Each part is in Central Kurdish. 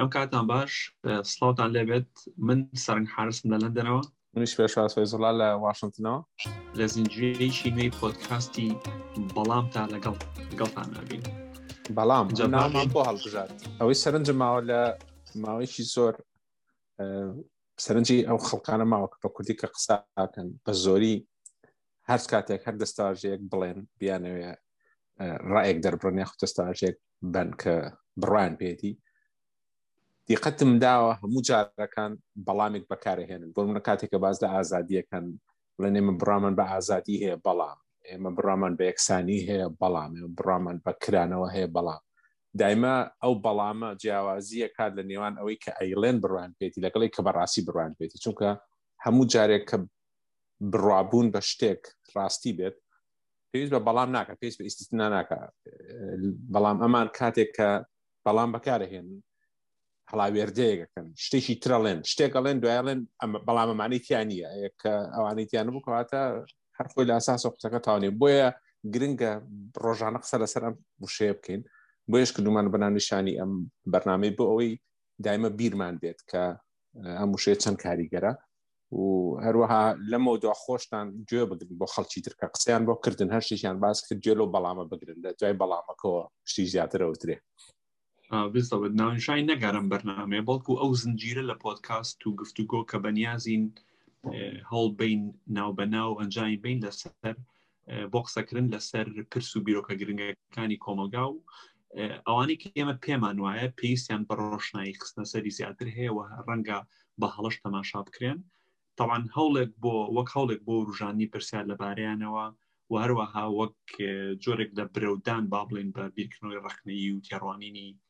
ئەم کاتان باش سڵاوتان لێبێت من سەرنگ حارسم لە لەندەنەوە منیش پێشواز فەیزوڵا لە واشنگتنەوە لە زنجیرەیەکی نوێی پۆدکاستی بەڵام تا لەگەڵ گەڵتان نابین بەڵام ناومان بۆ هەڵبژات ئەوەی سەرنجە ماوە لە ماوەیەکی زۆر سەرنجی ئەو خەڵکانە ماوە کە بە کوردی کە قساکەن بە زۆری هەر کاتێک هەر دەستاژێک بڵێن بیانەوێ ڕایەک دەربڕن یاخ دەستاژێک بن کە بڕوان پێێتی دیقەتم داوە هەموو جارەکان بەڵامێک بەکارهێنن بۆ منە کاتێکە باز لە ئازادیەکەن لە نێمە بڕامان بە ئازادی هەیە بەڵام ئێمە بڕامان بە یەکسانی هەیە بەڵام ئێمە بڕامان بە کرانەوە هەیە بەڵام دایمە ئەو بەڵامە جیاوازیە کات لە نێوان ئەوەی کە ئەیلێن بڕوان پێێتی لەگەڵی کە بەڕاستی بڕوان پێێتی چونکە هەموو جارێک کە بڕابوون بە شتێک ڕاستی بێت پێویست بە بەڵام ناکە پێویست بە ئیسنا ناکە بەڵام ئەمان کاتێک کە بەڵام بەکارهێن هەڵاوێردەیەەکەن شتێکی ترەڵێن شتێک ئەڵێن دوایڵێن ئەمە بەڵامەمانەی تیا نییە کە ئەوانەی تیان بکاتە هەر خۆی لە ئاساسە قوتەکە تاوانێ بۆیە گرنگە ڕۆژانە قسە لەسەر ئەم وشەیە بکەین بۆیش کردومان بەناونیشانی ئەم بەرنمەی بۆ ئەوەی دایمە بیرمان بێت کە ئەم وشەیە چەند کاریگەرە و هەروەها لەمە دو خۆشتان گوێ بگرن بۆ خەڵکی ترکە قسەیان بۆ کردن هەر شتێکیان باس کرد گوێ لەو بەڵامە بگرن لە دوای بەڵامەکەەوە شتی زیاترەوترێ بێستەوەت ناونشای نەگەرم بەرنمەیە بەڵکو ئەو زنجیرە لە پۆتکاست و گفتوگۆ کە بەنیازین هەڵبین ناو بەناو ئەنجامی بین لەسەر بۆ قسەکردن لەسەر پرس و بیرۆکە گرنگەکانی کۆمەلگا و ئەوانەی کە ئێمە پێمان وایە پێویستیان بە ڕۆشنایی خستنەسەری زیاتر هەیە و ڕەنگە بە هەڵش تەماشا بکرێن تاوان هەوڵێک بۆ وەک هەوڵێک بۆ وروژانی پرسیار لەبارەیانەوە و هەروەها وەک جۆرێک لە برەودان با بڵێن بە بیرکردنەوەی ڕخنەیی و تێڕوانینی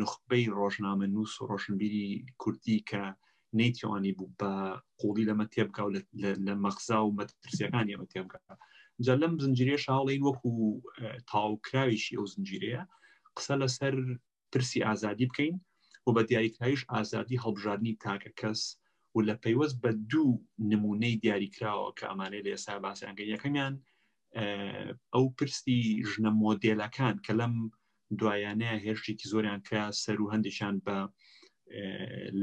نخبەی ڕۆژنامە نووس و ڕۆشنبیری کوردی کە نەیتوانی بوو بە قوڵی لەمە تێبگا و لە مەخزا و مەترسیەکانی ئەمە تێبگا جا لەم زنجیرێ شاڵین وەکو تاوکراویشی ئەو زنجیرەیە قسە لەسەر پرسی ئازادی بکەین و بە دیاریکراویش ئازادی هەڵبژاردننی تاکە کەس و لە پەیوەست بە دوو نمونەی دیاریکراوە کە ئەمانەی لە ئێستا باسیانگە یەکەمیان ئەو پرسی ژنە مۆدێلەکان کە لەم دوایانەیە هێرشێکی زۆریان کرا سەر و هەندێکیان بە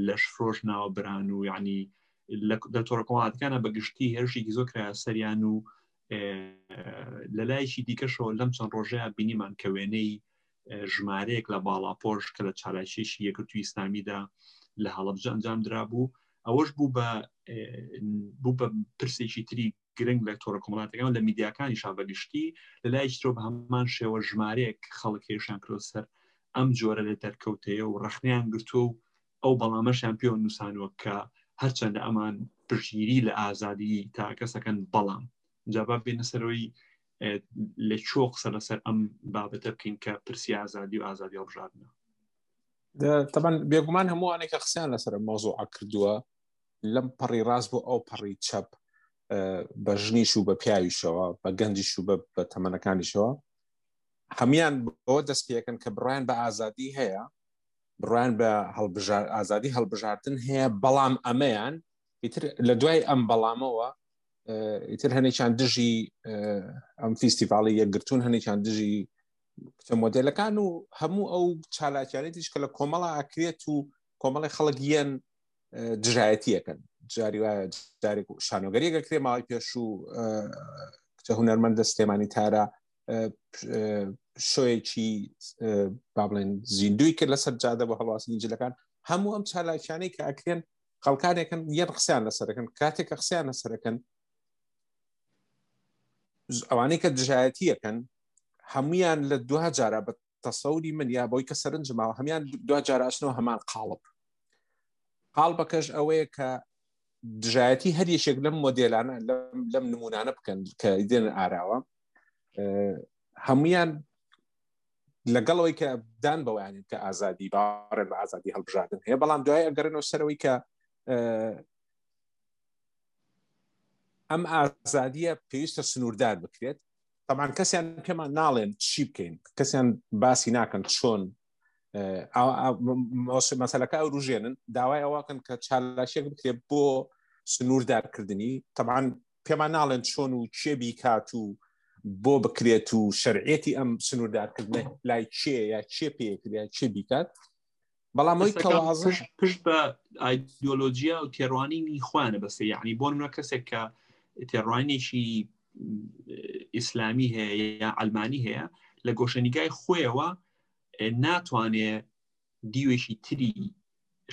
لەش فرۆش ناوە بران و یعنی لە تۆڕکۆڵاتەکانە بەگشتی هێرشێکی زۆر کرا سەریان و لە لایەکی دیکەشەوە لەم چەند ڕۆژەیە بینیمان کە وێنەی ژمارەیەک لە باڵاپۆش کە لە چالاکیشی یەکرتوی ئیسلامیدا لە هەڵبجە ئەنجام درابوو ئەوەش بوو بە بوو بە پرسێکی تری گرنگ لە تۆڕە کۆمەڵاتەکان لە میدیاکانیشان بەگشتی لە لای ترۆ بە هەمان شێوە ژمارەیەک خەڵک هێشان کرۆ سەر ئەم جۆرە لە دەرکەوتەیە و ڕخنیان گرتووە و ئەو بەڵامەشیان پێوە نووسانوە کە هەرچەندە ئەمان پشگیری لە ئازادی تا کەسەکەن بەڵام جابا بێنە سەرەوەی لە چۆ قسە لەسەر ئەم بابەتە بکەین کە پرسی ئازادی و ئازادی هەڵبژاردنە تەبەن بێگومان هەمووانێکە قسەیان لەسەر مۆزوع کردووە لەم پەڕی ڕاست بۆ ئەو پەڕی چەپ بە ژنیش و بە پیاویشەوە بە گەنجیش و بە تەمەنەکانیشەوە هەمان بەوە دەست پێەکەن کە بڕیان بە ئازادی هەیە بڕیان بە هەڵبژار ئازادی هەڵبژاردن هەیە بەڵام ئەمەیان ئیتر لە دوای ئەم بەڵامەوە ئیتر هەنێکیان دژی ئەم فیستیڤاڵی یەکگرتون هەنێکیان دژی کچە مۆدلەکان و هەموو ئەو چالاکیانی دیش کە لە کۆمەڵە ئاکرێت و کۆمەڵی خەڵک یەن دژایەتیەکەن جاری وایە جارێک شانۆگەریەکە کرێ ماوەی پێشوو کچە هوەرمەند دە سلێمانی تارا شۆیەکی با بڵێن زیندوی کرد لەسەر جادە بە هەڵواستنی جلەکان هەموو ئەم چالاکیانەی کە ئەکرێن خەڵکانێکن یەن قسەیان لەسەرەکەن کاتێک کە قسەیان لەسەرەکەن ئەوانەی کە دژایەتیەکەن هەمویان لە دو جارە بە تەسەوری من یا بۆی کە سەرنج ماوە هەمان دو جاراچنەوە هەمان قاڵب قالبەکەش ئەوەیە کە دژایەتی هەر یەکێک لەم مۆدلانە لەم نمونانە بکەن کە دێن ئاراوە هەمویان لەگەڵەوەی کە دان بەوەیان کە ئازادی باڕێن بە ئازادی هەڵبژاردن هەیە بەڵام دوای ئەگەرنەوە سەرەوەی کە ئەم ئازادیە پێویستە سنووردار بکرێت تەمان کەسیان پێمان ناڵێن چی بکەین کەسیان باسی ناکەن چۆن مەسلەکە ئەو روژێنن داوای ئەوواکەن کە چالاکێک بکرێت بۆ سنووردارکردنی تەمان پێمان ناڵێن چۆن و کێ بیکات و بۆ بکرێت و شەرعەتی ئەم سنووردارکردنە لای کێ یا کێ پێکرێت کێ بیکات بەڵام ئەوی تەوازش پشت بە ئایدۆلۆژیا و تێڕوانینی خوانە بەسێ یعنی بۆ منە کەسێک کە تێڕوانێکی ئیسلامی هەیە یا ئەلمانی هەیە لە گۆشەنیگای خۆیەوە ناتوانێ دیوێکی تری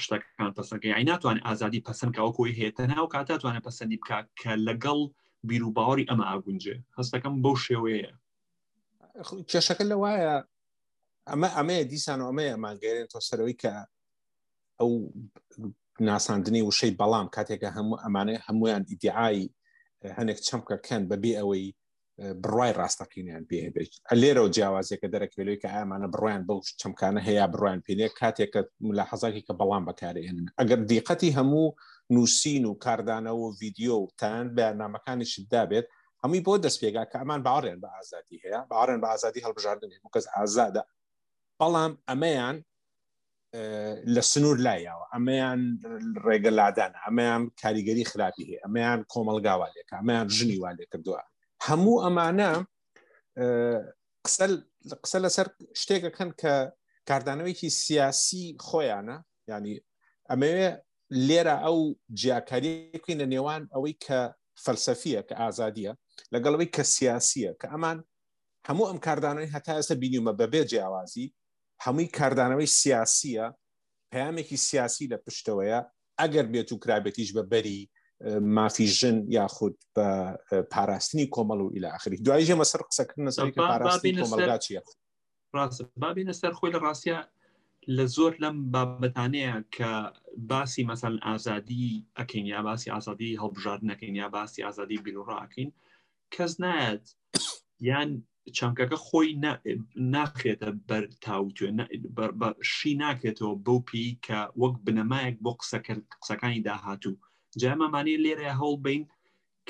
شتەکان پسەکە یای ناتوانێت ئازادی پسند کاوەکۆی هەیە تەنها و کاتاتوانێت پسندی بکات کە لەگەڵ بیر و باوەڕی ئەمە ئاگونجێ هەستەکەم بەو شێوەیە کێشەکە لە وایە ئەمە ئەمەیە دیسان و ئەمەیە ماگەێن تۆ سەرەوەی کە ئەو ناساندنی وشەی بەڵام کاتێکە هەموو ئەمانەیە هەمویان ئیدعای هەنێک چەمکەکەن بەبێ ئەوەی بڕای ڕاستەقینیان پێهێت لێرەوە جیاوازێکە دەرەکەلوی کە ئامانە بڕیان بەو چەمکانە هەیە بڕیان پێێ کاتێکە ملا حەزاکی کە بەڵام بەکارێن ئەگەر دیقەتی هەموو نووسین و کاردانەوە ڤیددیو و تان بەنامەکانی شدابێت هەمووی بۆ دەست پێگا کە ئەمان باڕێن بە ئازادی هەیە باڕێن بە ئازادی هەڵبژاردن هەموو کەس ئازادە بەڵام ئەمەیان لە سنوور لایەوە ئەمەیان ڕێگە لادان ئەمەیان کاریگەری خراپی هەیە ئەمەیان کۆمەلگاوا لێکە ئەمەیان ژنی وا لێ کردووە هەموو ئەمانە قسە لەسەر شتێکەکەن کە کاردانەوەیکی سیاسی خۆیانە ینی ئەمەوێ لێرە ئەو جیاکاری بکەینە نێوان ئەوەی کە فەلسەفیە کە ئازادیە لەگەڵەوەی کە سیاسیە کە ئەمان هەموو ئەم کاردانەوەی هەتا ئێستا بینیمە بەبێ جیاوازی هەمووی کاردانەوەی سیاسیە پامێکی سیاسی لە پشتەوەیە ئەگەر بێت و کرابێتیش بە بەری مافی ژن یاخود بە پاراستنی کۆمەڵ و ئیلاخری دوای ژێمە سەر قسەکردن نەسەری کە پاراستنی کۆمەلگا چیە ڕاست بابینە سەر خۆی لە ڕاستە لە زۆر لەم بابەتانەیە کە باسی مەسەن ئازادی ئەکەین یا باسی ئازادی هەڵبژاردنەکەین یا باسی ئازادی بیرڕاکەین کەس نایەت یان چەمکەکە خۆی ناخێتە بەر تاوتێ شی ناکرێتەوە بەو پێی کە وەک بنەمایەک بۆ قسەکرد قسەکانی داهاتوو جامەمانەی لێرە هەوڵ بین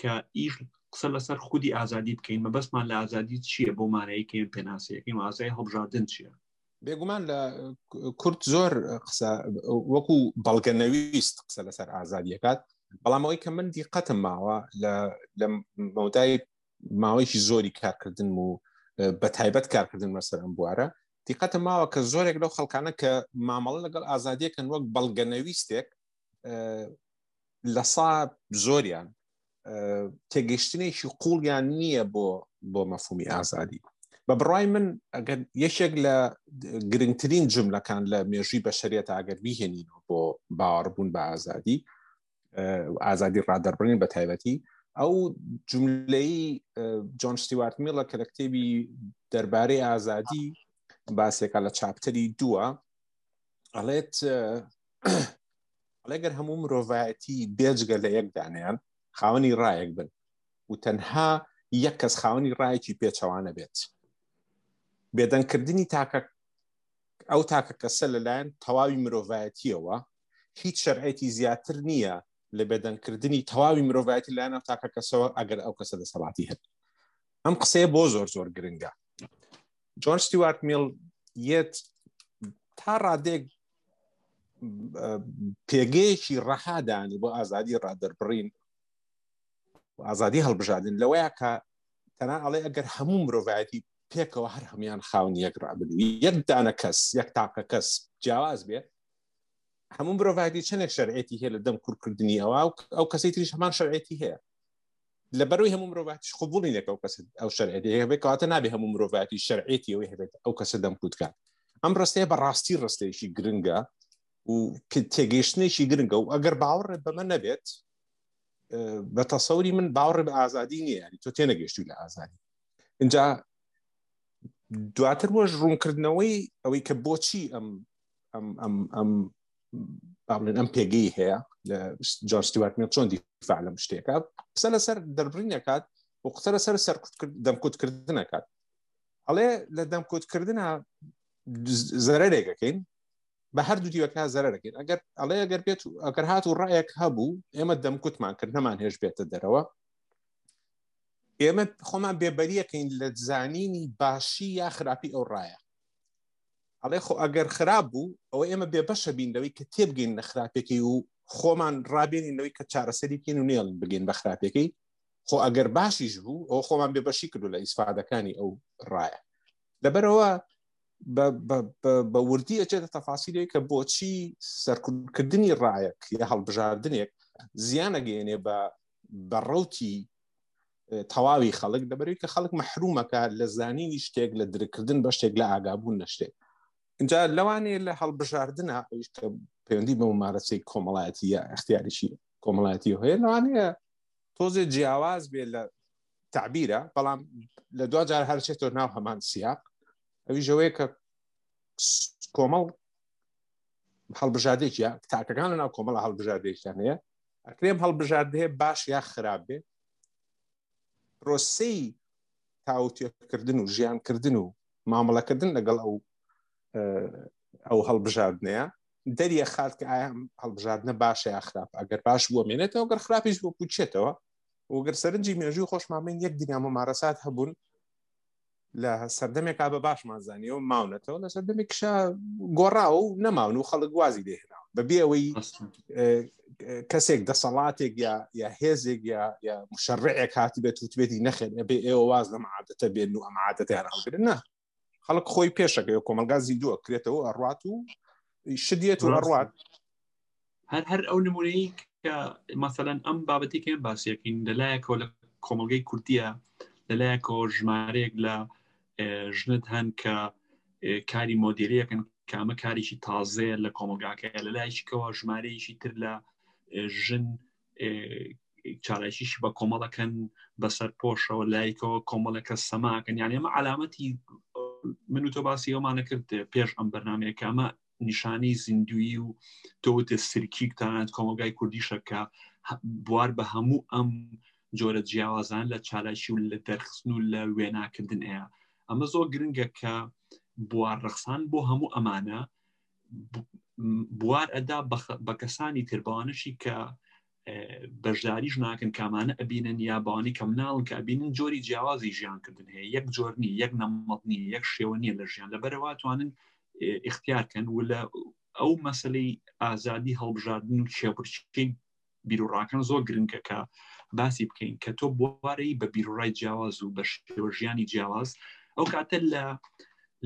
کە ئیش قسە لەسەر خودی ئازادی بکەین مەبەستمان لە ئازادی چییە بۆ مانەیەکەین پێناسەکەین ئازای هەڵبژاردن چییە بێگومان لە کورت زۆر قسە وەکو بەڵگە نەویست قسە لەسەر ئازادیەکات بەڵام ئەوەی کە من دیقەتم ماوە لە مەودای ماوەیەکی زۆری کارکردن و بە تایبەت کارکردن مەسەر ئەم بوارە دیقەتە ماوە کە زۆرێک لەو خەڵکانە کە مامەڵە لەگەڵ ئازادیەکەن وەک بەڵگەنەویستێک لە سا زۆریان تێگەشتنێکی قوڵیان نییە بۆ بۆ مەفهومی ئازادی بە بڕای من ئەگەر یەکێک لە گرنگترین جملەکان لە مێژووی بەشریت ئەگەر بیهێنین بۆ باوەڕبوون بە ئازادی ئازادی ڕادەربڕین بە تایبەتی ئەو جملەی جۆن ستیوارت میڵە کە لە کتێبی دەربارەی ئازادی باسێکە لە چاپتەری دووە ئەڵێت لەگەر هەموو مرۆڤایەتی بێجگە لە یەک دانیان خاوەنی ڕایەک بن و تەنها یەک کەس خاوەنی ڕایەکی پێچەوانە بێت بێدەنکردنی تاکە ئەو تاکە کەسە لەلایەن تەواوی مرۆڤایەتیەوە هیچ شەرعێتی زیاتر نییە لە بێدەنکردنی تەواوی مرۆڤایەتی لایەن ئەو تاکە کەسەوە ئەگەر ئەو کەسە دەسەڵاتی هەن ئەم قسەیە بۆ زۆر زۆر گرنگە جۆن ستیوارد میل یەت تا ڕادێک پێگەیەکی ڕەهادانی بۆ ئازادی ڕادەربڕین ئازادی هەڵبژاردن لەوەیە کە تەنا ئەڵێ ئەگەر هەموو مرۆڤایەتی پێکەوە هەر هەمان خاون یەک ڕابن یەک دانە کەس یەک تاقە کەس جیاواز بێت هەموو مرۆڤایەتی چەندێک شەرعێتی هەیە لە دەم کورکردنی ئەوە ئەو کەسی تریش هەمان شەرعێتی هەیە لە بەروی هەموو مرۆڤاتیش قوبولی نەکە ئەو کەس ئەو شەرعێت هەبێت کاتە نابێ هەموو مرۆڤاتی شەرعێتی ئەوی هەبێت ئەو کەسە دەم کووتکات ئەم ڕستەیە بەڕاستی ڕستێکی گرنگە و تێگەیشتنێکی گرنگە و ئەگەر باوەڕێت بەمە نەبێت بە تەسەوری من باوەڕێ بە ئازادی نییە ینی تۆ تێنەگەشتی لە ئازادی اینجا دواتر وەش ڕوونکردنەوەی ئەوەی کە بۆچی ئەم ئەم ئەم ئەم بابلێن ئەم پێگەی هەیە لە جۆرستیوارتمێن چۆن دیفاع لەم شتێکە قسە لەسەر دەربڕینەکات و قسە لەسەر سەر دەمکوتکردنەکات ئەڵێ لە دەمکوتکردە زەرێکەکەین بە هەردوو دیوەکە زەرەکەین ئەگەر ئەڵێ ئەگەر بێت و ئەگەر هات و ڕایەک هەبوو ئێمە دەمکوتمان کرد نەمان هێش بێتە دەرەوە ئێمە خۆمان بێبەریەکەین لە زانینی باشی یا خراپی ئەو ڕایە ئەڵێ خۆ ئەگەر خراپ بوو ئەوە ئێمە بێ بەشە بین لەوەی کە تێبگەین لە خراپەکەی و خۆمان ڕابێنین لەوەی کە چارەسەریکەین و نێڵن بگەین بە خراپەکەی خۆ ئەگەر باشیش بوو ئەوە خۆمان بێ بەشی کردو لە ئیسفادەکانی ئەو ڕایە لەبەرەوە بە وردی ئەچێتە تەفاسیلێک کە بۆچی سەرکردنی ڕایەک یا هەڵبژاردنێک زیانەگەێنێ بە بەڕوتی تەواوی خەڵک دەبەرێت کە خەڵک مەحرومەکە لە زانینی شتێک لە درکردن بە شتێک لە ئاگابوون لە شتێک اینجا لەوانێ لە هەڵبژاردنە ئەوش کە پەیوەندی بە ممارەسەی کۆمەڵایەتی یا اختیاریشی کۆمەڵایەتی هەیە لەوانەیە تۆزێ جیاواز بێ لە تعبیرە بەڵام لە دو جار هەرچێتەوە ناو هەمان سیاق ئەوی ژەوەیە کە کۆمەڵ هەڵبژاردێکیە تاکەکان لە ناو کۆمەڵە هەڵبژاردێکیان هەیە ئەکرێم هەڵبژاردەیە باش یا خراپ بێ پرۆسەی تاوتێکردن و ژیانکردن و مامەڵەکردن لەگەڵ ئەو ئەو هەڵبژاردنەیە دەریە خات کە ئایا هەڵبژاردنە باشە یا خراپ ئەگەر باش بووە مێنێتەوە گەر خراپیش بۆ پوچێتەوە وگەر سەرنجی مێژوی خۆشمامین یەک دنیامە مارەسات هەبوون لە سەردەمێکا بە باشمان زانیەوە ماونەتەوە لە سەردەمی کشە گۆڕاوە و نەماون و خەڵک وازی دێهێناوە بەبێ ئەوەی کەسێک دەسەڵاتێک یا یا هێزێک یا یا مشەڕعێک هاتی بێت وتبێتی نەخێن بێ ئێوە واز لەم عادەتە بێن و ئەم عادەتیان هەڵگرن نە خەڵک خۆی پێشەکەی کۆمەلگا زیندووە کرێتەوە ئەڕات و شدێت و ئەڕات هەر هەر ئەو نمونەی کە مەسەەن ئەم بابەتی کەم باسیەکەین لەلایەکەوە لە کۆمەلگەی کوردیە لەلایەکەوە ژمارەیەک لە ژنت هەن کە کاری مۆدیریەکەن کامە کارێکی تازەیە لە کۆمەلگاکە لە لایشکەوە ژمارەیەکی تر لە ژن چالاکیش بە کۆمەڵەکەن بەسەر پۆشەوە لایکەوە کۆمەڵەکە سەماکەن یان ئێمە علامەتی من و تۆ باسی ئەومانە کرد پێش ئەم بەرنمەیەکەمە نیشانەی زیندویی و تۆوتە سرکیک تانات کۆمەلگای کوردیشە کە بوار بە هەموو ئەم جۆرە جیاوازان لە چالاکی و لە دەرخستن و لە وێناکردن ئەیە ئەمە زۆر گرنگە کە بوار ڕخسان بۆ هەموو ئەمانە بوار ئەدا بە کەسانی تربانشی کە بەشداریش ناکەن کامانە ئەبینن یا باوانی کەم ناون کە ئەبینن جۆری جیاوازی ژیان کردن هەیە یەک جۆرنی یەک نەمەڵنی یەک شێوە نیە لە ژیان لەبەرەوە توانن اختیارکەن و لە ئەو مەسلەی ئازادی هەڵبژاردن و چێبرچکەی بیرروڕاکان زۆر گرنگە کە باسی بکەین کە تۆ بوارەی بە بیرڕای جیاواز و بە ژیانی جیاواز ئەو کاتە لە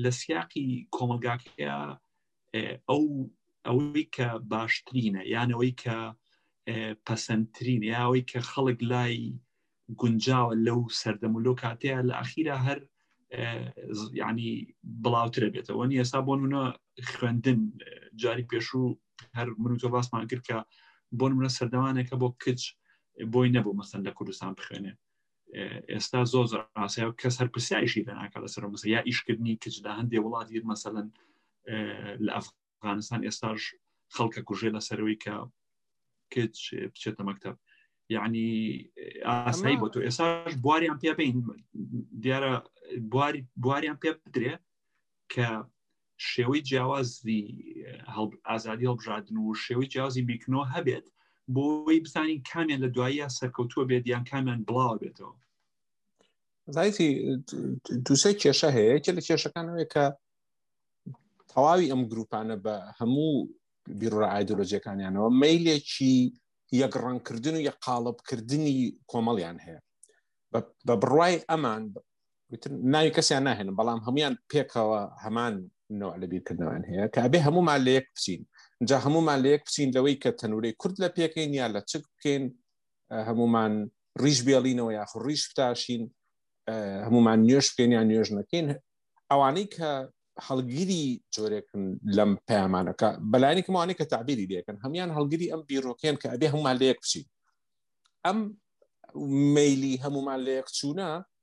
لە سیاقی کۆمەلگاکەیە ئەو ئەوەی کە باشترینە یانەوەی کە پەسەندترین یاوەی کە خەڵک لای گونجاوە لەو سەردەم و لەو کاتەیە لە ئاخیرا هەر ینی بڵاوترە بێتەوە نی ئێستا بۆ منە خوێندن جاری پێشوو هەر من و تۆ باسمان کرد کە بۆن منە سەردەوانێکە بۆ کچ بۆی نەبوو مەسەن لە کوردستان بخوێنێ ئێستا زۆ زۆر ئاسای و کەس هەر پرسیایشی دەناکە لەسەر مەسە یا ئیشکردنی کچدا هەندێ وڵات یر مەسەن لە ئەفغانستان ئێستاش خەڵکە کوژێ لەسەرەوەی کە کچ بچێتە مەکتب یعنی ئاسایی بۆ تۆ ئێساش بواریان پێ بین دیارە بواریان پێ بدرێ کە شێوەی جیاوازی ئازادی هەڵبژاردن و شێوەی جیازی بیکنۆ هەبێت بۆی بزانین کامیان لە دواییە سەرکەوتووە بێت یان کامیان بڵاو بێتەوە زایتی دووسێ کێشە هەیە یەکێ لە کێشەکانەوەی کە تەواوی ئەم گروپانە بە هەموو بیرڕە ئایدۆلۆژیەکانیانەوە میلێکی یەک ڕەنکردن و یە قاڵبکردنی کۆمەڵیان هەیە بە بڕوای ئەمان ناوی کەسیان ناهێنم بەڵام هەمویان پێکەوە هەمان نوع لە بیرکردنەوەیان هەیە کە ئەبێ هەمومان لە یەک بچین جا هەمومان لە یەک بچین لەوەی کە تەنورەی کورد لە پێکەین یا لە چک بکەین هەمومان ڕیش بێڵینەوە یاخ ڕیش بتاشین هەمومان نوێش بکەین یا نوێژ نەکەین ئەوانەی کە هەڵگیری جۆرێکن لەم پەیامانەکە بەلانی کەمانێک کە تعبیری لەکەن هەمان هەڵگیری ئەم بیرۆکەن کە ئەبێ هەمومان لە یەک بچین ئەم میلی هەمومان لە یەک چوونە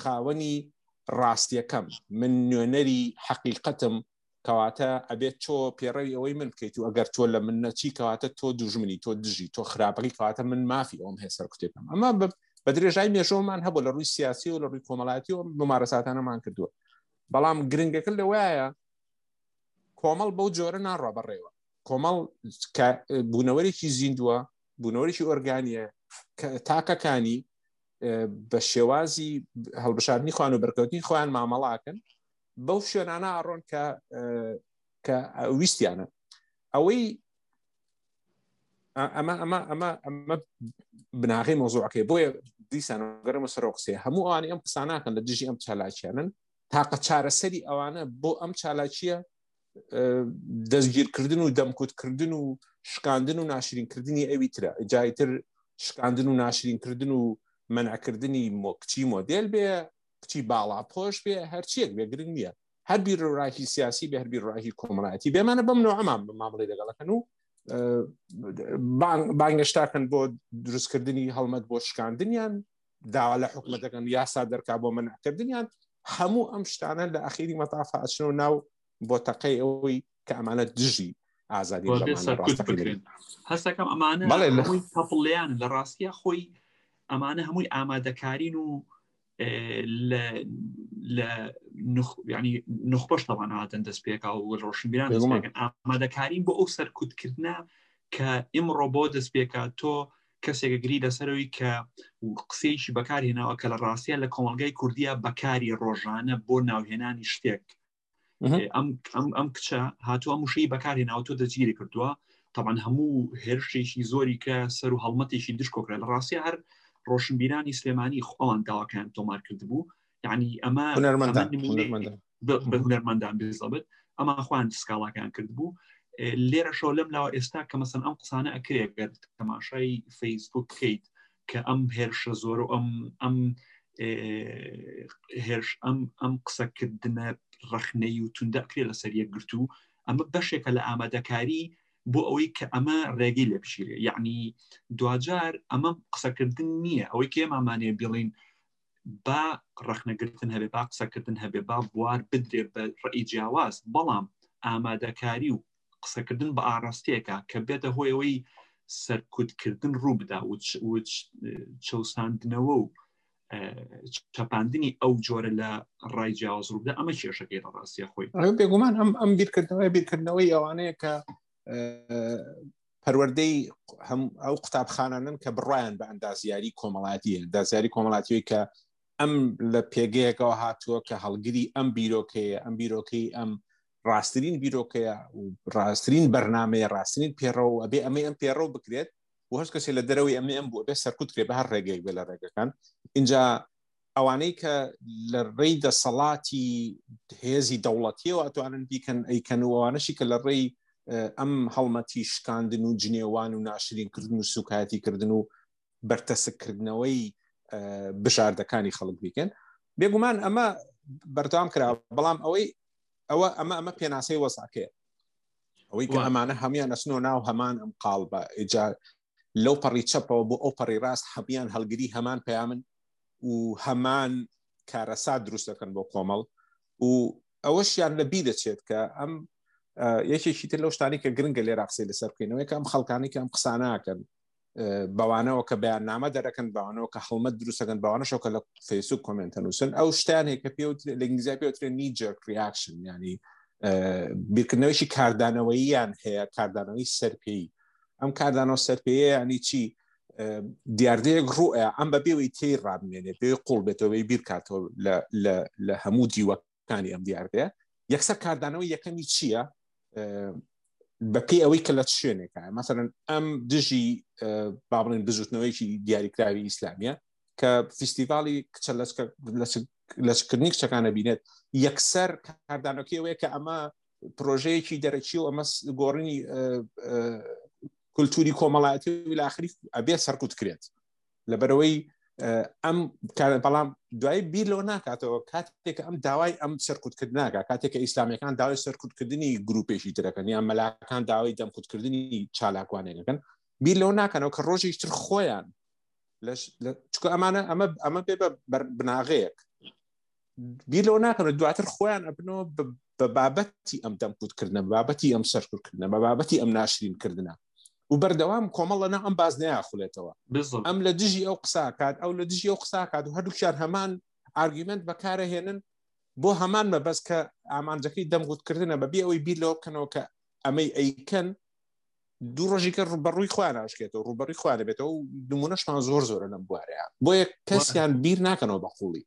خاوەنی ڕاستیەکەم من نوێنەری حەقیقەتم کەواتە ئەبێت تۆ پێڕەوی ئەوەی من بکەیت و ئەگەر تۆ لە من نەچی کەواتە تۆ دوژمنی تۆ دژی تۆ خراپەکەی کەواتە من مافی ئەوم هەیە سەر کوتێکم ئەمە بە درێژای مێژۆمان هەبوو لە ڕووی سیاسی و لە ڕووی کۆمەڵاتی و ممارەساتانەمان کردووە بەڵام گرنگەکە لەوایە کۆمەڵ بەو جۆرە ناڕە بەڕێوە کۆمەڵ بوونەوەرێکی زیندووە بوونەوەێکی ئۆرگانیە تاکەکانی بە شێوازی هەڵبشاردننی خوان و بەرکەوتنی خۆیان مامەڵاکەن بەو شوێنانە ئاڕۆن کە کە ویستیانە ئەوەی ئەمە ئەمە ئەمە ئەمە بناغی مۆزوعەکەی بۆیە دیسان گەرمە سەر قسێ هەموو ئەوانی ئەم قسانناکەن لە دژی ئەم چالاکیانن تاقە چارەسەری ئەوانە بۆ ئەم چالاکیە دەستگیرکردن و دەمکوتکردن و شکاندن و ناشرینکردنی ئەوی ترە جایتر شکاندن و ناشرینکردن و منعکردنی مۆکچی مۆدل بێ کچی باڵا پۆش بێ هەرچیەک بێ گرنگ نییە هەر بیرڕاکی سیاسی بە هەر بیرڕاکی کۆمەڵایەتی بێمانە بەم نوعمان مامەڵی لەگەڵەکەن و بانگشتاکەن بۆ دروستکردنی هەڵمەت بۆ شکاندنیان داوا لە حکومەتەکەم یاسا دەرکا بۆ منعکردنیان هەموو ئەم شتانە لە ئەخیری مەتافە ئەچن و ناو بۆ تەقەی ئەوەی کە ئەمانە دژی ئازادی هەستەکەم ئەمانە تەپڵیان لە ڕاستە خۆی ئەمانە هەمووی ئامادەکارین و لە ینی نخبەش تەوان هاتن دەست پێکا و ڕۆشنبیران ئامادەکارین بۆ ئەو سەرکوتکردە کە ئمڕۆ بۆ دەست پێکا تۆ کەسێکە گری لەسەرەوەی کە قسەیەکی بەکارهێناوە کە لە ڕاستە لە کۆمەلگای کوردیا بەکاری ڕۆژانە بۆ ناوهێنانی شتێک ئەم ئەم کچە هاتووە مشەی بەکارهێناوە تۆ دەجیری کردووە تاوان هەموو هێرشێکی زۆری کە سەر و هەڵمەتێکی دشکۆکرا لە ڕاستە هەر ڕۆشنبیرانی سلێمانی خۆڵان داواکان تۆمار کرد بوو یعنی ئەمە بە هونەرمەندان بێزەبت ئەمە خوان سکاڵاکان کرد بوو لێرە شەو لەم لاوە ئێستا کە مەسن ئەم قسانە ئەکرێت گەر تەماشای فەیسبوک بکەیت کە ئەم هێرشە زۆر و ئەم ئەم هێرش ئەم ئەم قسەکردنە ڕخنەی و توندە ئەکرێت لەسەر یەکگرتو ئەمە بەشێکە لە ئامادەکاری بۆ ئەوەی کە ئەمە ڕێگەی لە بشیرێ یعنی دواجار ئەمە قسەکردن نییە ئەوەی کێمامانێ بڵین با ڕخنەگرتن هەبێ با قسەکردن هەبێ با بوار بدرێ بە ڕئی جیاواز بەڵام ئامادەکاری و قسەکردن بە ئاراستەیەەکە کە بێتە هۆیەوەی سەرکوتکردن ڕوو بدا چەساندنەوە و چەپاندنی ئەو جۆرە لە ڕای جیاواز ڕوودا ئەمە کێشەکەی لە ڕاستە خۆی بێگومان ئەم ئەم بیرکردنەوەی بیرکردنەوەی ئەوانەیە کە پەروەردەی هەم ئەو قوتابخانانن کە بڕایان بە ئەندازیاری کۆمەڵاتی ئەندازیاری کۆمەڵاتیەوەی کە ئەم لە پێگەیەکەوە هاتووە کە هەڵگری ئەم بیرۆکەیە ئەم بیرۆکەی ئەم ڕاستترین بیرۆکەیە و ڕاستترین بەرنمەیە ڕاستترین پێڕەوە ئەبێ ئەمەی ئەم پێڕەو بکرێت و هەست کەسێ لە دەرەوەی ئەمە ئەم بوو بێ سەرکوت کرێ بە هەر ڕێگەیەک بێ لە ڕێگەکان اینجا ئەوانەی کە لە ڕێی دەسەڵاتی هێزی دەوڵەتیەوە ئەتوانن بیکەن ئەیکەن و ئەوانەشی کە لە ڕێی ئەم هەڵمەتی شکاندن و جنێوان و ناشرینکردن و سوکایەتی کردن و بەرتەسککردنەوەی بژاردەکانی خەڵک بیکەن بێگومان ئەمە بەردام کرا بەڵام ئەوەی ئەوە ئەمە ئەمە پێناسەی وەساکەیە ئەوەی ئەمانە هەمویان ئەسنۆ ناو هەمان ئەم قاڵ بە ئجا لەو پەڕی چەپەوە بۆ ئەو پەڕی ڕاست حەبیان هەڵگری هەمان پەیامن و هەمان کارەسات دروست دەکەن بۆ کۆمەڵ و ئەوەشیان لە بی دەچێت کە ئەم یەکێکی تر لەو شتانی کە گرنگە لێ راقسی لەسەر بکەینەوە کە ئەم خەڵکانی کە ئەم قساناکەن بەوانەوە کە بەیان نامە دەرەکەن بەوانەوە کە هەڵمەت دروستەکەن بەوانەشەوە کە لە فەیسوک کۆمنتە نووسن ئەو شتانێک کە پێ لە ئنگلیزیا پێوترێن نیجر ریاکشن ینی بیرکردنەوەیشی کاردانەوەییان هەیە کاردانەوەی سەرپێی ئەم کاردانەوە سەرپێیە یعنی چی دیاردەیەک ڕوئە ئەم بە بێوی تێی ڕابمێنێ پێوی قوڵ بێتەوەی بیرکاتەوە لە هەموو دیوەکانی ئەم دیاردەیە یەکسەر کاردانەوە یەکەمی چییە بەپی ئەوەی کە لە شوێنێکە مەسەرن ئەم دژی بابڵێن بزوتنەوەیکی دیاریکراوی ئیسلامیە کە فیستیڤالی کچە لەچکردنی کچەکانە بینێت یەکسەر کاردانەکەی ئەوەیە کە ئەمە پرۆژەیەکی دەرەکی و ئەمە گۆڕینی کولتوری کۆمەڵایەتی ولاخری ئەبێ سەرکوت کرێت لەبەرەوەی ئەم بەڵام دوای بیر لەوە ناکاتەوە کاتێک ئەم داوای ئەم سەرکوتکردناکە کاتێکە ئیسلامیەکان داوای سەرکوتکردنی گروپێکی ترەکەن یان مەلاکان داوای دەمکوتکردنی چالاکوانێکەکەن بیر لەوە ناکەنەوە کە ڕۆژێکی تر خۆیان چکە ئەمانە ئەمە ئەمە پێ بە بناغەیەک بیر لەوە ناکەن دواتر خۆیان ئەبنەوە بە بابەتی ئەم دەمکوتکردنە بابەتی ئەم سەرکردکردنە بە بابەتی ئەم ناشرینکردە و بەردەوام کۆمەڵ لە ناو ئەم باز نەیاخولێتەوە ئەم لە دژی ئەو قساکات ئەو لە دژی ئەو قساکات و هەردووکیان هەمان ئارگیمنت بەکارە هێنن بۆ هەمان مەبەست کە ئامانجەکەی دەمگوتکردنە بەبی ئەوەی بیر لەوە بکەنەوە کە ئەمەی ئەیکەن دوو ڕۆژیکە ڕوبەڕووی خوارد ئاشکێتەوە ڕوبەڕی خوارد بێتەوە و نمونەشمان زۆر زۆرە لەم بوارەیە بۆیە کەسیان بیر ناکەنەوە بە قوڵی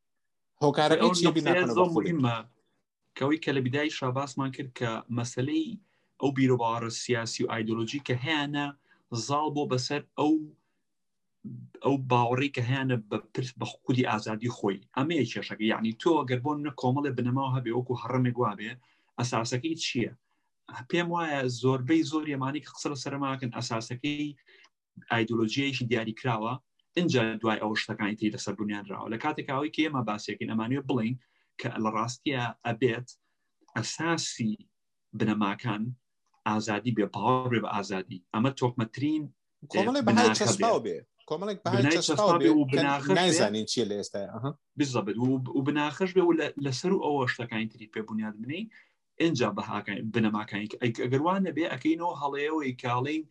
هۆکارەکە چیە بیناکەنە زۆر مهمە کەوەی کە لە بدای شاباسمان کرد کە مەسلەی ئەو بیرۆباڕە سیاسی و ئایدۆلۆژی کە هیانە زاڵ بۆ بەسەر ئەو ئەو باوەڕی کە هیانە بە پرس بە خودی ئازادی خۆی ئەمەیە کێشەکە یعنی تۆ گەر بۆ نە کۆمەڵێ بنەماوە هەبێ وەکو هەڕمێک وابێ ئەساسەکەی چییە؟ پێم وایە زۆربەی زۆر یەمانی کە قسە لە سەرماکەن ئەساسەکەی ئایدۆلۆژیەکی دیاری کراوە ئەجا دوای ئەو شتەکانی تری لەسەر بنیانراوە لە کاتێکاوەی کە ئێمە باسێکین ئەمانوێ بڵین کە لە ڕاستیە ئەبێت ئەساسی بنەماکان ئازادی بێ پاوەڕ بێ بە ئازادی ئەمە تۆکمەترین کۆمەڵێک نایزانین چیە لە ئێستا بزەبێت و بناخش بێ لەسەر و ئەوە شتەکانی تری پێ بنیاد بنی ئینجا بەهاکان بنەماکانی ئەگەر وان نەبێ ئەەکەینەوە هەڵەیەوەی کاڵین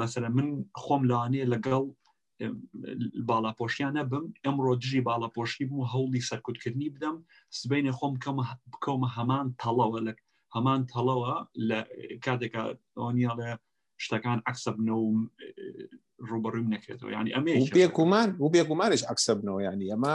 مەسەر من خۆم لەوانەیە لەگەڵ باڵاپۆشیان نەبم ئەمڕۆ دژی باڵاپۆشی بوو هەوڵی سەرکوتکردنی بدەم سبینە خۆم بکەمە هەمان تەڵەوە لە هەمان تەڵەوە لە کاتێکا ئۆنیاڵە شتەکان عکسە بنەوە ڕوبەڕووی نەکرێتەوە ینی ئەمێ بێگومان و بێگومانش عکسە بنەوە ینی ئەمە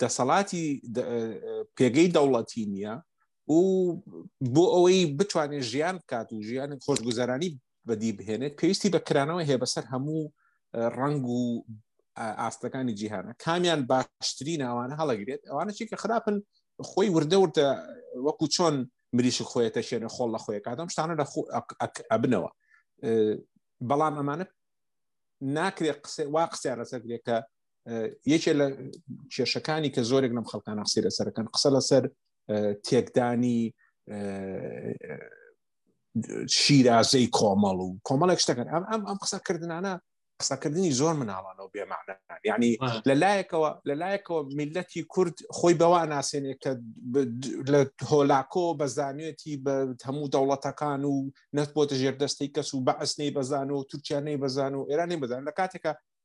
دەسەڵاتی پێگەی دەوڵەتی نییە و بۆ ئەوەی بتوانێت ژیان بکات و ژیان خۆشگوزەرانی بەدی بهێنێت پێویستی بە کرانەوە هەیە بەسەر هەموو ڕنگ و ئاستەکانی جیهانە کامیان باشتری ناوانە هەڵەگرێت ئەوانە چی کە خراپن خۆی وردە وردە وەکو چۆن مریشک خۆیەتە شوێنە خۆڵ لە خۆی کاتم شتانە لە ئەبنەوە بەڵام ئەمانە ناکرێت قسە وا قسەیان لەسەر کرێت کە یەکێ لە کێشەکانی کە زۆرێک لەم خەڵکان قسەی لەسەرەکەن قسە لەسەر تێکدانی شیرازەی کۆمەڵ و کۆمەڵێک شتەکەن ئەم ئەم ئەم قسەکردانە قسەکردنی زۆر مناڵانەوە بێمانە ینی لە لایەکەوە لە لایەکەوە میلەتی کورد خۆی بەوا ناسێنێ کە لە هۆلاکۆ بەزانێتی بە هەموو دەوڵەتەکان و نەت بۆتە ژێر دەستی کەس و بەعسنەی بەزان و تورکیانەی بەزان و ئێرانی بەزان لە کاتێکە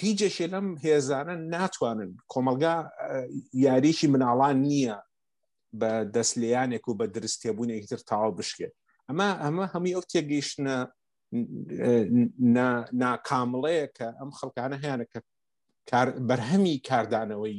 هیچێکێ لەم هێزانە ناتوانن کۆمەلگا یاریکی مناڵان نییە بە دەست لیانێک و بە درست تێبوونێکی تر تاوا بشکێت ئەمە ئەمە هەمووی ئەو تێگەیشتە ناکامڵەیە کە ئەم خەڵکانە هیانە کە بەرهەمی کاردانەوەی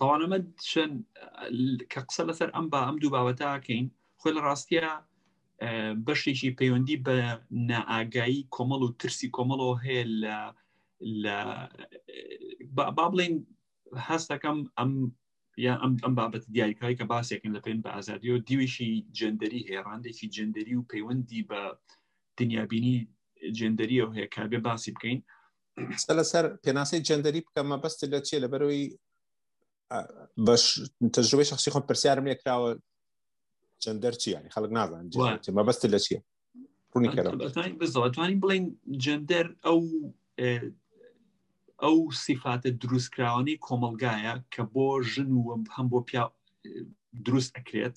تاوانەمە چەند کە قسە لەسەر ئەم با ئەم دوو بابەتاکەین خۆی لە ڕاستە بەشێکی پەیوەندی بە نائگایی کۆمەڵ و ترسی کۆمەڵەوە هەیە لە لە با بڵین هەستەکەم ئەم یان ئەم ئەم بابەت دیاریکراوی کە باسێکن لە پێن بە ئازادی و دیویشی جندەری هێڕاندێکی جندەری و پەیوەندی بە دنیابینی جندەریەوە هەیە کابێ باسی بکەین قسە لەسەر پێناسەی جەندەری بکەم مەبەست لە چیە لە بەرەوەی بەش تەجروبەی شخصی خۆم پرسیارم لێکراوە جەندەر چی ینی خەڵک نازان مەبەست لە چیە ڕوونی بزڵەتوانین بڵین جەندەر ئەو ئەو سیفاتە دروستکراوانی کۆمەلگایە کە بۆ ژن و هەم بۆ پیا دروست ئەکرێت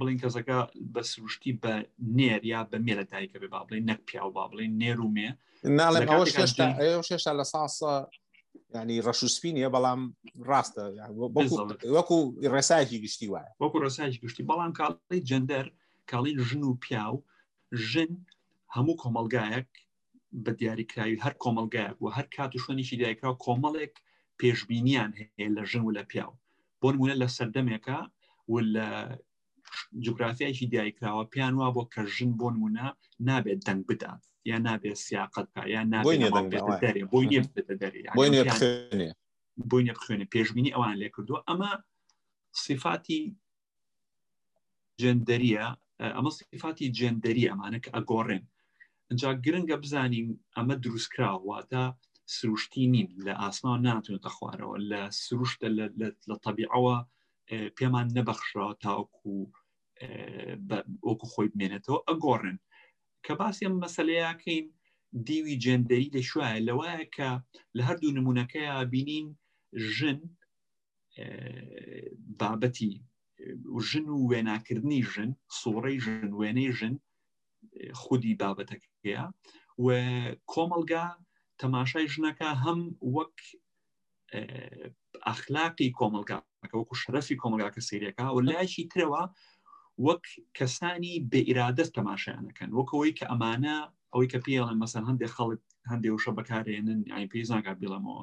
بڵین کەسەکە بە سروشتی بە نێر یا بە مێرە دایکە بێ با بڵین نەک پیاو با بڵین نێر و مێ شێشتا لە ساسە ینی ڕەش و سپینە بەڵام ڕاستە وەکو ڕێسایکی گشتی وایە وەکو ڕێسایکی گشتی بەڵام کاڵی جەندەر کاڵین ژن و پیاو ژن هەموو کۆمەلگایەک بە دیاریکراوی هەر کۆمەلگایەک و هەر کات و شوێنێکی دیاریکراو کۆمەڵێک پێشببینیان هەیە لە ژن و لە پیاو بۆ نمونە لە سەردەمێکە و لە جوگرافیایکی دیاریکراوە پێیان وا بۆ کە ژن بۆ نمونە نابێت دەنگ بدات یا نابێت سیاقت کا یا نابێت دەرێ بۆی نیە دەرێ بۆی نێ بخوێنێ پێشببینی ئەوان لێ کردو ئەمە سیفاتی جندەریە ئەمە سیفاتی جندەری ئەمانە کە ئەگۆڕێن ئەجا گرنگە بزانین ئەمە دروستکراواتە سروشتی نین لە ئاسمان ناتونێتە خوارەوە لە سروشتە لە طبیعەوە پێمان نەبەخشراوە تاوەکو وەکو خۆی بمێنێتەوە ئەگۆڕن کە باسی ئەم مەسلەیەکەین دیوی جێندەری لە شوایە لەوایە کە لە هەردوو نمونونەکەی بینین ژن بابەتی ژن و وێناکردنی ژن سوڕی ژن وێنەی ژن خودی بابەتەکەەیە و کۆمەلگا تەماشای ژنەکە هەم وەک ئەخلاقی کۆمەلگا وەکو شرەفی کۆمەلگاکە سریەکە و لایشی ترەوە وەک کەسانی بە ئیرادەست تەماشایانەکەن وەکەوەی کە ئەمانە ئەوەی کە پێڵێن مەسەن هەندێک خەڵک هەندێک وشە بەکارێنن ئای پێی ناگات بڵەمەوە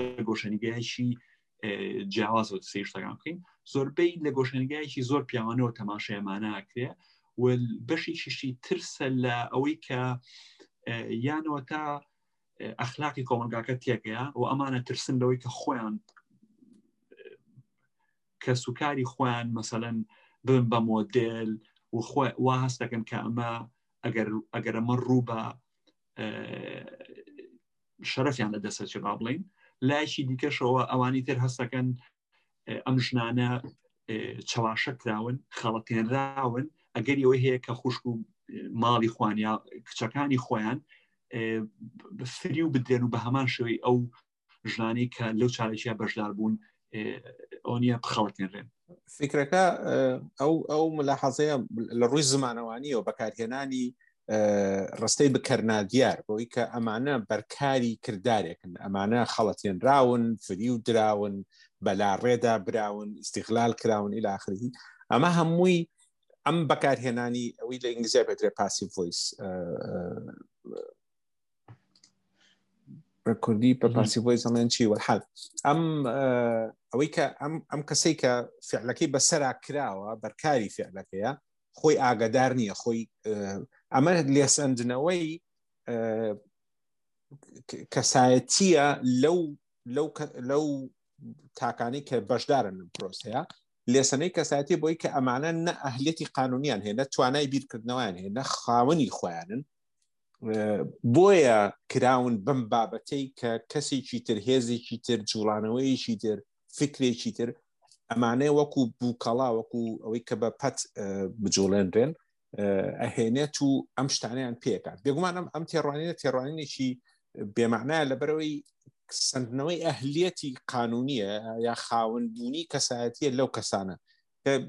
لە گۆشەنیگایکی جیاوازەوە سێ شتەکان بکەین زۆربەی لە گۆشەنگایکی زۆر پیاوانەوە تەماشایمانناکرێ و بەشی شیشتی ترسە لە ئەوەی کە یانەوە تا ئەخلاقی کۆمەلگاکە تێکەیە و ئەمانە ترسن لەوەی کە خۆیان کە سوکاری خۆیان مەسەەن بن بە مۆدل و وا هەست دەکەن کە ئەمە ئەگەر ئەگەر ئەمە ڕوو بە شەرفیان لە دەسەچ با بڵین لایشی دیکەشەوە ئەوانی تر هەستەکەن ئەم ژنانە چەواشە کراون خەڵەتێنراون ئەگەر ئەوەی هەیە کە خوشک و ماڵی خوانیا کچەکانی خۆیان فری و بدرێن و بە هەمان شوی ئەو ژنانی کە لەو چارەکییا بەشدار بوون ئۆنیە بخەڵتێنرێن فکرەکە ئەو ئەو ملاحەزەیە لە ڕووی زمانەوانیەوە بەکارهێنانی ڕستەی بکەرنادیار بۆی کە ئەمانە بەرکاری کردارێکن ئەمانە خەڵەتێنراون فری و دراون بەلا ڕێدا براون ئیسیغلال کراون ئیلاخری ئەمە هەمووی ئەم بەکارهێنانی ئەوی لە ئینگلیزیا بەدرێ پاسی ڤۆیس بە کوردی بە پارسی بۆی زەڵێن چی وەحال ئەم ئەوەی کە ئەم ئەم کەسەی کە فعلەکەی بەسەرا کراوە بەرکاری فعلەکەیە خۆی ئاگدار نییە خۆی ئەمە لێسەندنەوەی کەسایەتیە لەو لەو لەو تاکانی کە بەشدارن لەم پرۆسەیە لێسەنەی کەسایەتی بۆی کە ئەمانە نە ئەهلێتی قانونیان هەیە نە توانای بیرکردنەوەیان هەیە نە خاوەنی خۆیانن بۆیە کراون بەم بابەتەی کە کەسێکی تر هێزێکی تر جوڵانەوەیەکی تر فکرێکی تر ئەمانەیە وەکو بووکەڵا وەکو ئەوەی کە بە پەت بجوڵێنرێن ئەهێنێت و ئەم شتانیان پێکات بێگومانم ئەم تێڕوانینە تێڕوانینێکی بێمانایە لەبەرەوەی سندنەوەی ئەهلیەتی قانونیە یا خاونبوونی کەسایەتە لەو کەسانە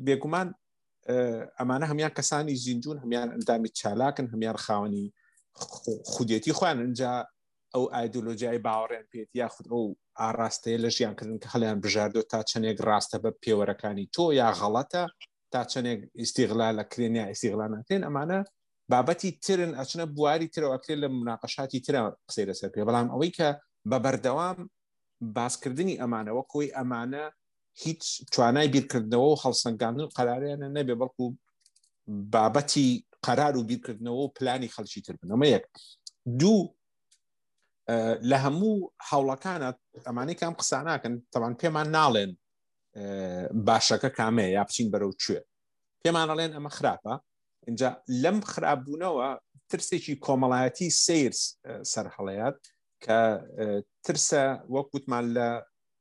بێگومان ئەمانە هەمان کەسانی زیندون هەمان ئەندامی چالاکن هەمان خاوەنی خودێتی خۆیان ئەجا ئەو ئایدۆلۆژیای باوەڕێن پێێت یاخود ئەو ئاراستەیە لە ژیان کردن کە هەڵیان بژاردۆ تا چەندێک ڕاستە بە پێوەرەکانی تۆ یا غەڵەتە تا چەندێک ئیسیغلا لە کرێن یا ئیسیغلا ناکرێن ئەمانە بابەتی ترن ئەچنە بواری ترەوەکرێت لە مناقەشاتی ترە قسەی لەسەر پێ بەڵام ئەوەی کە بە بەردەوام باسکردنی ئەمانەوە کۆی ئەمانە هیچ توانای بیرکردنەوە و هەڵسەنگاندن قەراریانە نەبێ بەڵکو بابەتی قەرار و بیرکردنەوە و پلانی خەلکی تر بنەمە یەک دوو لە هەموو هاوڵەکانە ئەمانەی کام قساناکەن تەوان پێمان ناڵێن باشەکە کامەیە یا بچین بەرەو کوێ پێمان ئەڵێن ئەمە خراپە اینجا لەم خراپبوونەوە ترسێکی کۆمەڵایەتی سیر سەرهەڵەیات کە ترسە وەکوتمان لە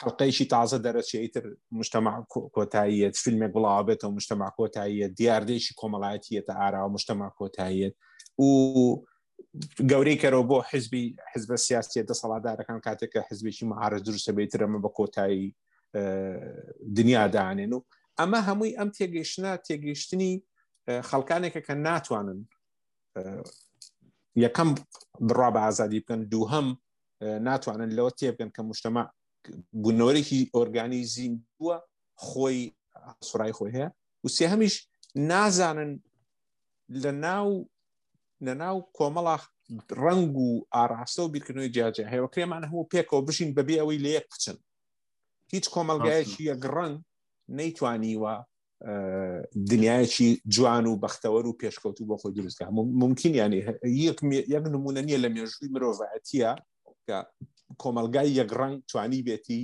حلقەیەکی تازە دەرەچی ئیتر مشتەما کۆتاییەت فیلمێک بڵاو بێتەوە مشتەما کۆتاییە دیاردێکی کۆمەڵایەتیەتە ئاراوە مشتەما کۆتاییەت و گەورەی کەرەوە بۆ حزبی حزبە سیاسیە دەسەڵاتدارەکان کاتێکە حزبێکی مەعاارە دروستە بێترەمە بە کۆتایی دنیا دانێن و ئەمە هەمووی ئەم تێگەیشتە تێگەیشتنی خەڵکانێکە کە ناتوانن یەکەم بڕا بە ئازادی بکەن دووهم ناتوانن لەوە تێبگەن کە مشتەما بوونەوەێکی ئۆرگانی زین بووە خۆی سرای خۆی هەیە و سێ هەمیش نازانن لە ناو لە ناو کۆمەڵا ڕنگ و ئاراستە و بیرکردنەوەی جیاجیا هەیە کرێمان هەموو پێکەوە بژین بەبێ ئەوەی لە یەک بچن هیچ کۆمەلگایەکی یەک ڕنگ نەیتوانیوە دنیایەکی جوان و بەختەوەر و پێشکەوت و بۆ خۆی دروستکە ممکن یانی یەک نمونە نییە لە مێژووی مرۆڤەتیە کە کۆمەلگای یەک ڕنگ توانی بێتی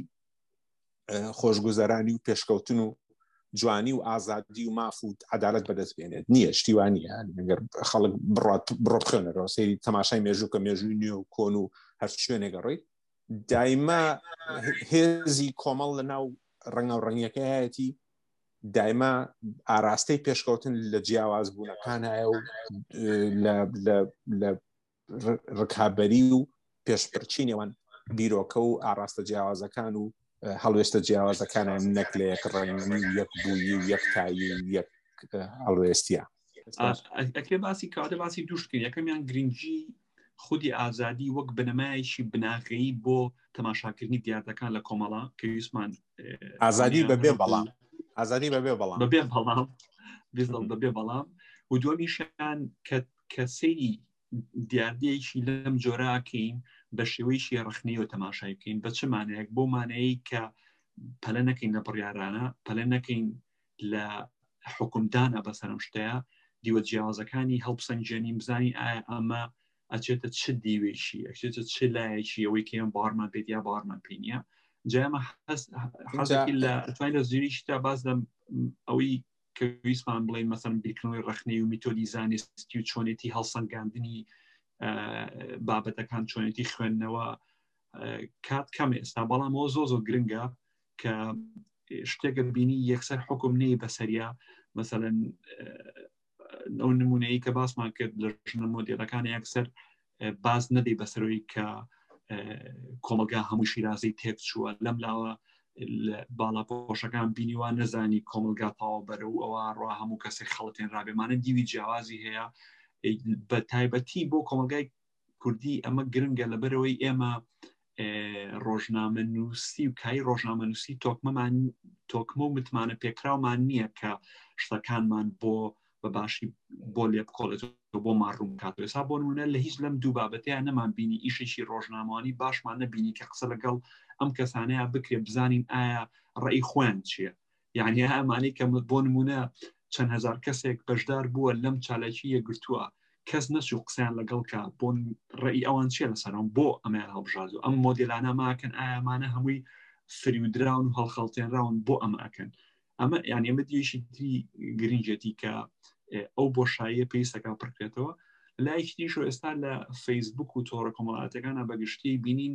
خۆشگوزەرانی و پێشکەوتن و جوانی و ئازادی و مافوت عدالت بەدەست بێنێت نییە شتیوانی گەر خەڵک بڕات بڕۆخێنەرەوە سری تەماشای مێژوو کە مێژووی نوێ و کۆن و هەر شوێنێگەڕی دایمە هێزی کۆمەڵ لە ناو ڕەنگە و ڕەنگەکەیەتی دایمە ئاراستەی پێشکەوتن لە جیاواز بوونەکانایە و لە ڕکابی و پێشپرچی نێوان بیرۆکە و ئاراستە جیاوازەکان و هەڵوێستە جیاوازەکانیان نەک لە یەک ڕێنی یەک بووی و یەکتایی یەک هەڵوێستە ئەکرێ باسی کاتە باسی دوشتکە یەکەمیان گرنگی خودی ئازادی وەک بنەمایەکی بناغەیی بۆ تەماشاکردنی دیاردەکان لە کۆمەڵە کە یوسمان ئازادی بەبێ بەڵام ئازادی بەبێ بەڵام بەبێ بەڵام بەبێ بەڵام و دومیشان کە کە سەیری دیاردەیەکی لەم جۆراکەین بە شێوەیەکی ڕخنەوە تەماشای بکەین بە چمانەیەک بۆ مانەیە کە پەلە نەکەین لە بڕیارانە پەلە نەکەین لە حکومدانە بەسەرم شتەیە دیوە جیاوازەکانی هەڵپسەنجێنی بزانین ئایا ئەمە ئەچێتە چ دیوێکی ئەچێتە چ لایەکی ئەوەی کە ئێمە بارمان پێت یا بارمان پێینە جامە حەزێکی لە توای لە زیریشتا باز لە ئەوەی کە ویسمان بڵێن مەسەن بیرکردنەوەی ڕخنەی و میتۆدی زانستی و چۆنێتی هەڵسەنگاندنی بابەتەکان چۆنێتی خوێندنەوە کات کەم ئێستا بەڵام ئەو زۆ زۆ گرنگە کە شتێکە بینی یەکسەر حکم نەی بەسەریا مەسەەن ئەو نمونەیە کە باسمان کرد لە ژنە مۆدیلەکان یەکسەر باز نەدەی بەسەرۆی کە کۆمەلگا هەموو شیرازەی تێک چووە لەم لاوە باڵا پۆشەکان بینیوان نەزانی کۆمەلگا تاوا بەرە و ئەوە ڕوا هەموو کەسێک خەڵەتێن ڕابێمانە دیوی جیاوازی هەیە بە تایبەتی بۆ کۆمەلگای کوردی ئەمە گرنگە لەبەرەوەی ئێمە ڕۆژنامە نووسی و کای ڕۆژنامە نووسی تۆکمەمان تۆکمە و متمانە پێکراومان نییە کە شتەکانمان بۆ بە باشی بۆ لێ بکۆڵێت بۆ ماڕوم کات ێسا بۆ نمونە لە هیچ لەم دوو بابەتیان نەمان بینی ئیشێکی ڕۆژنامەوانی باشمان نەبینی کە قسە لەگەڵ ئەم کەسانەیە بکرێ بزانین ئایا ڕێی خۆیان چییە یعنی ئەمانی کە بۆ نمونە چەند هزار کەسێک بەشدار بووە لەم چالاکی یەگرتووە کەس نەچوو قسەیان لەگەڵکە بۆ ڕێی ئەوان چیە لەسەرم بۆ ئەمەیان هەڵبژاز و ئەم مۆدلانە ماکەن ئایامانە هەمووی فریودراون و هەڵخەڵتێنراون بۆ ئەمە ئەکەن ئەمە یان ئێمە دیشی تری گرنگێتی کە ئەو بۆ شایە پێیسەکە پڕکرێتەوە لایشتیش ئێستا لە فەیسبوک و تۆڕە کۆمەڵاتەکانە بەگشتی بینین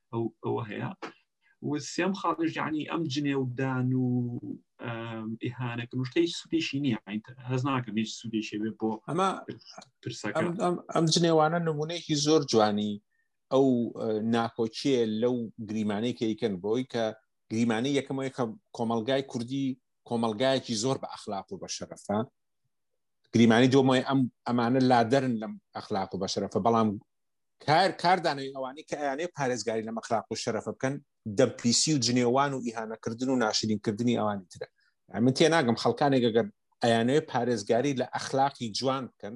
ئەو ئەوە هەیە سێم خاڵش یعنی ئەم جنێودان و ئیهانەکە شتەی سودێکی نییە هەز ناکەم هیچ سودێکی بێ بۆ ئەمە پرسەکە ئەم جنێوانە نمونەیەکی زۆر جوانی ئەو ناکۆکیە لەو گریمانەی کەیکەن بۆی کە گریمانی یەکەمەوەی کە کۆمەلگای کوردی کۆمەلگایەکی زۆر بە ئەخلاق و بە شەرەفە گریمانی دۆمای ئەم ئەمانە لادەرن لەم ئەخلاق و بە شەرەفە بەڵام کار کاردانەوەی ئەوانەی کە ئەیانەیە پارێزگاری لە مەخراق و شەرەفە بکەن دەمپیسی و جنێوان و ئیهانەکردن و ناشرینکردنی ئەوانی ترە من تێ ناگەم خەڵکانێک گەگەر ئەیانەوە پارێزگاری لە ئەخلاقی جوان بکەن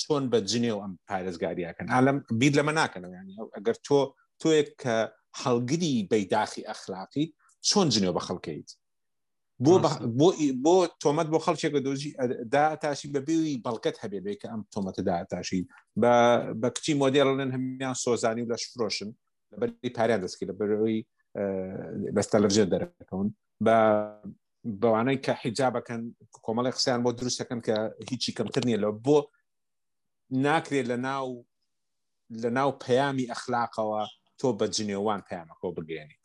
چۆن بە جنێو ئەم پارێزگاریەکەن ئالم بیر لەمە ناکەنەوە ینی ئەگەر تۆ تۆیەک کە هەڵگری بەیداخی ئەخلاقی چۆن جنێو بە خەڵکەیت بۆ بۆ تۆمەت بۆ خەڵکێک بە دۆزی داتاشی بە بێوی بەڵگەت هەبێ بێ کە ئەم تۆمەتە داتاشی بە کچی مۆدێڵن هەمیان سۆزانی و لەش فرۆشن لەبەری پاریان دەستکی لە بەرەوەی بەستە لەژێ دەرەکەون بە بەوانەی کە حیجابەکەن کۆمەڵی قسەیان بۆ دروستەکەن کە هیچی کەمتر نیە لە بۆ ناکرێت لە ناو لە ناو پەیامی ئەخلاقەوە تۆ بە جنێوان پەیامەکەەوە بگەێنیت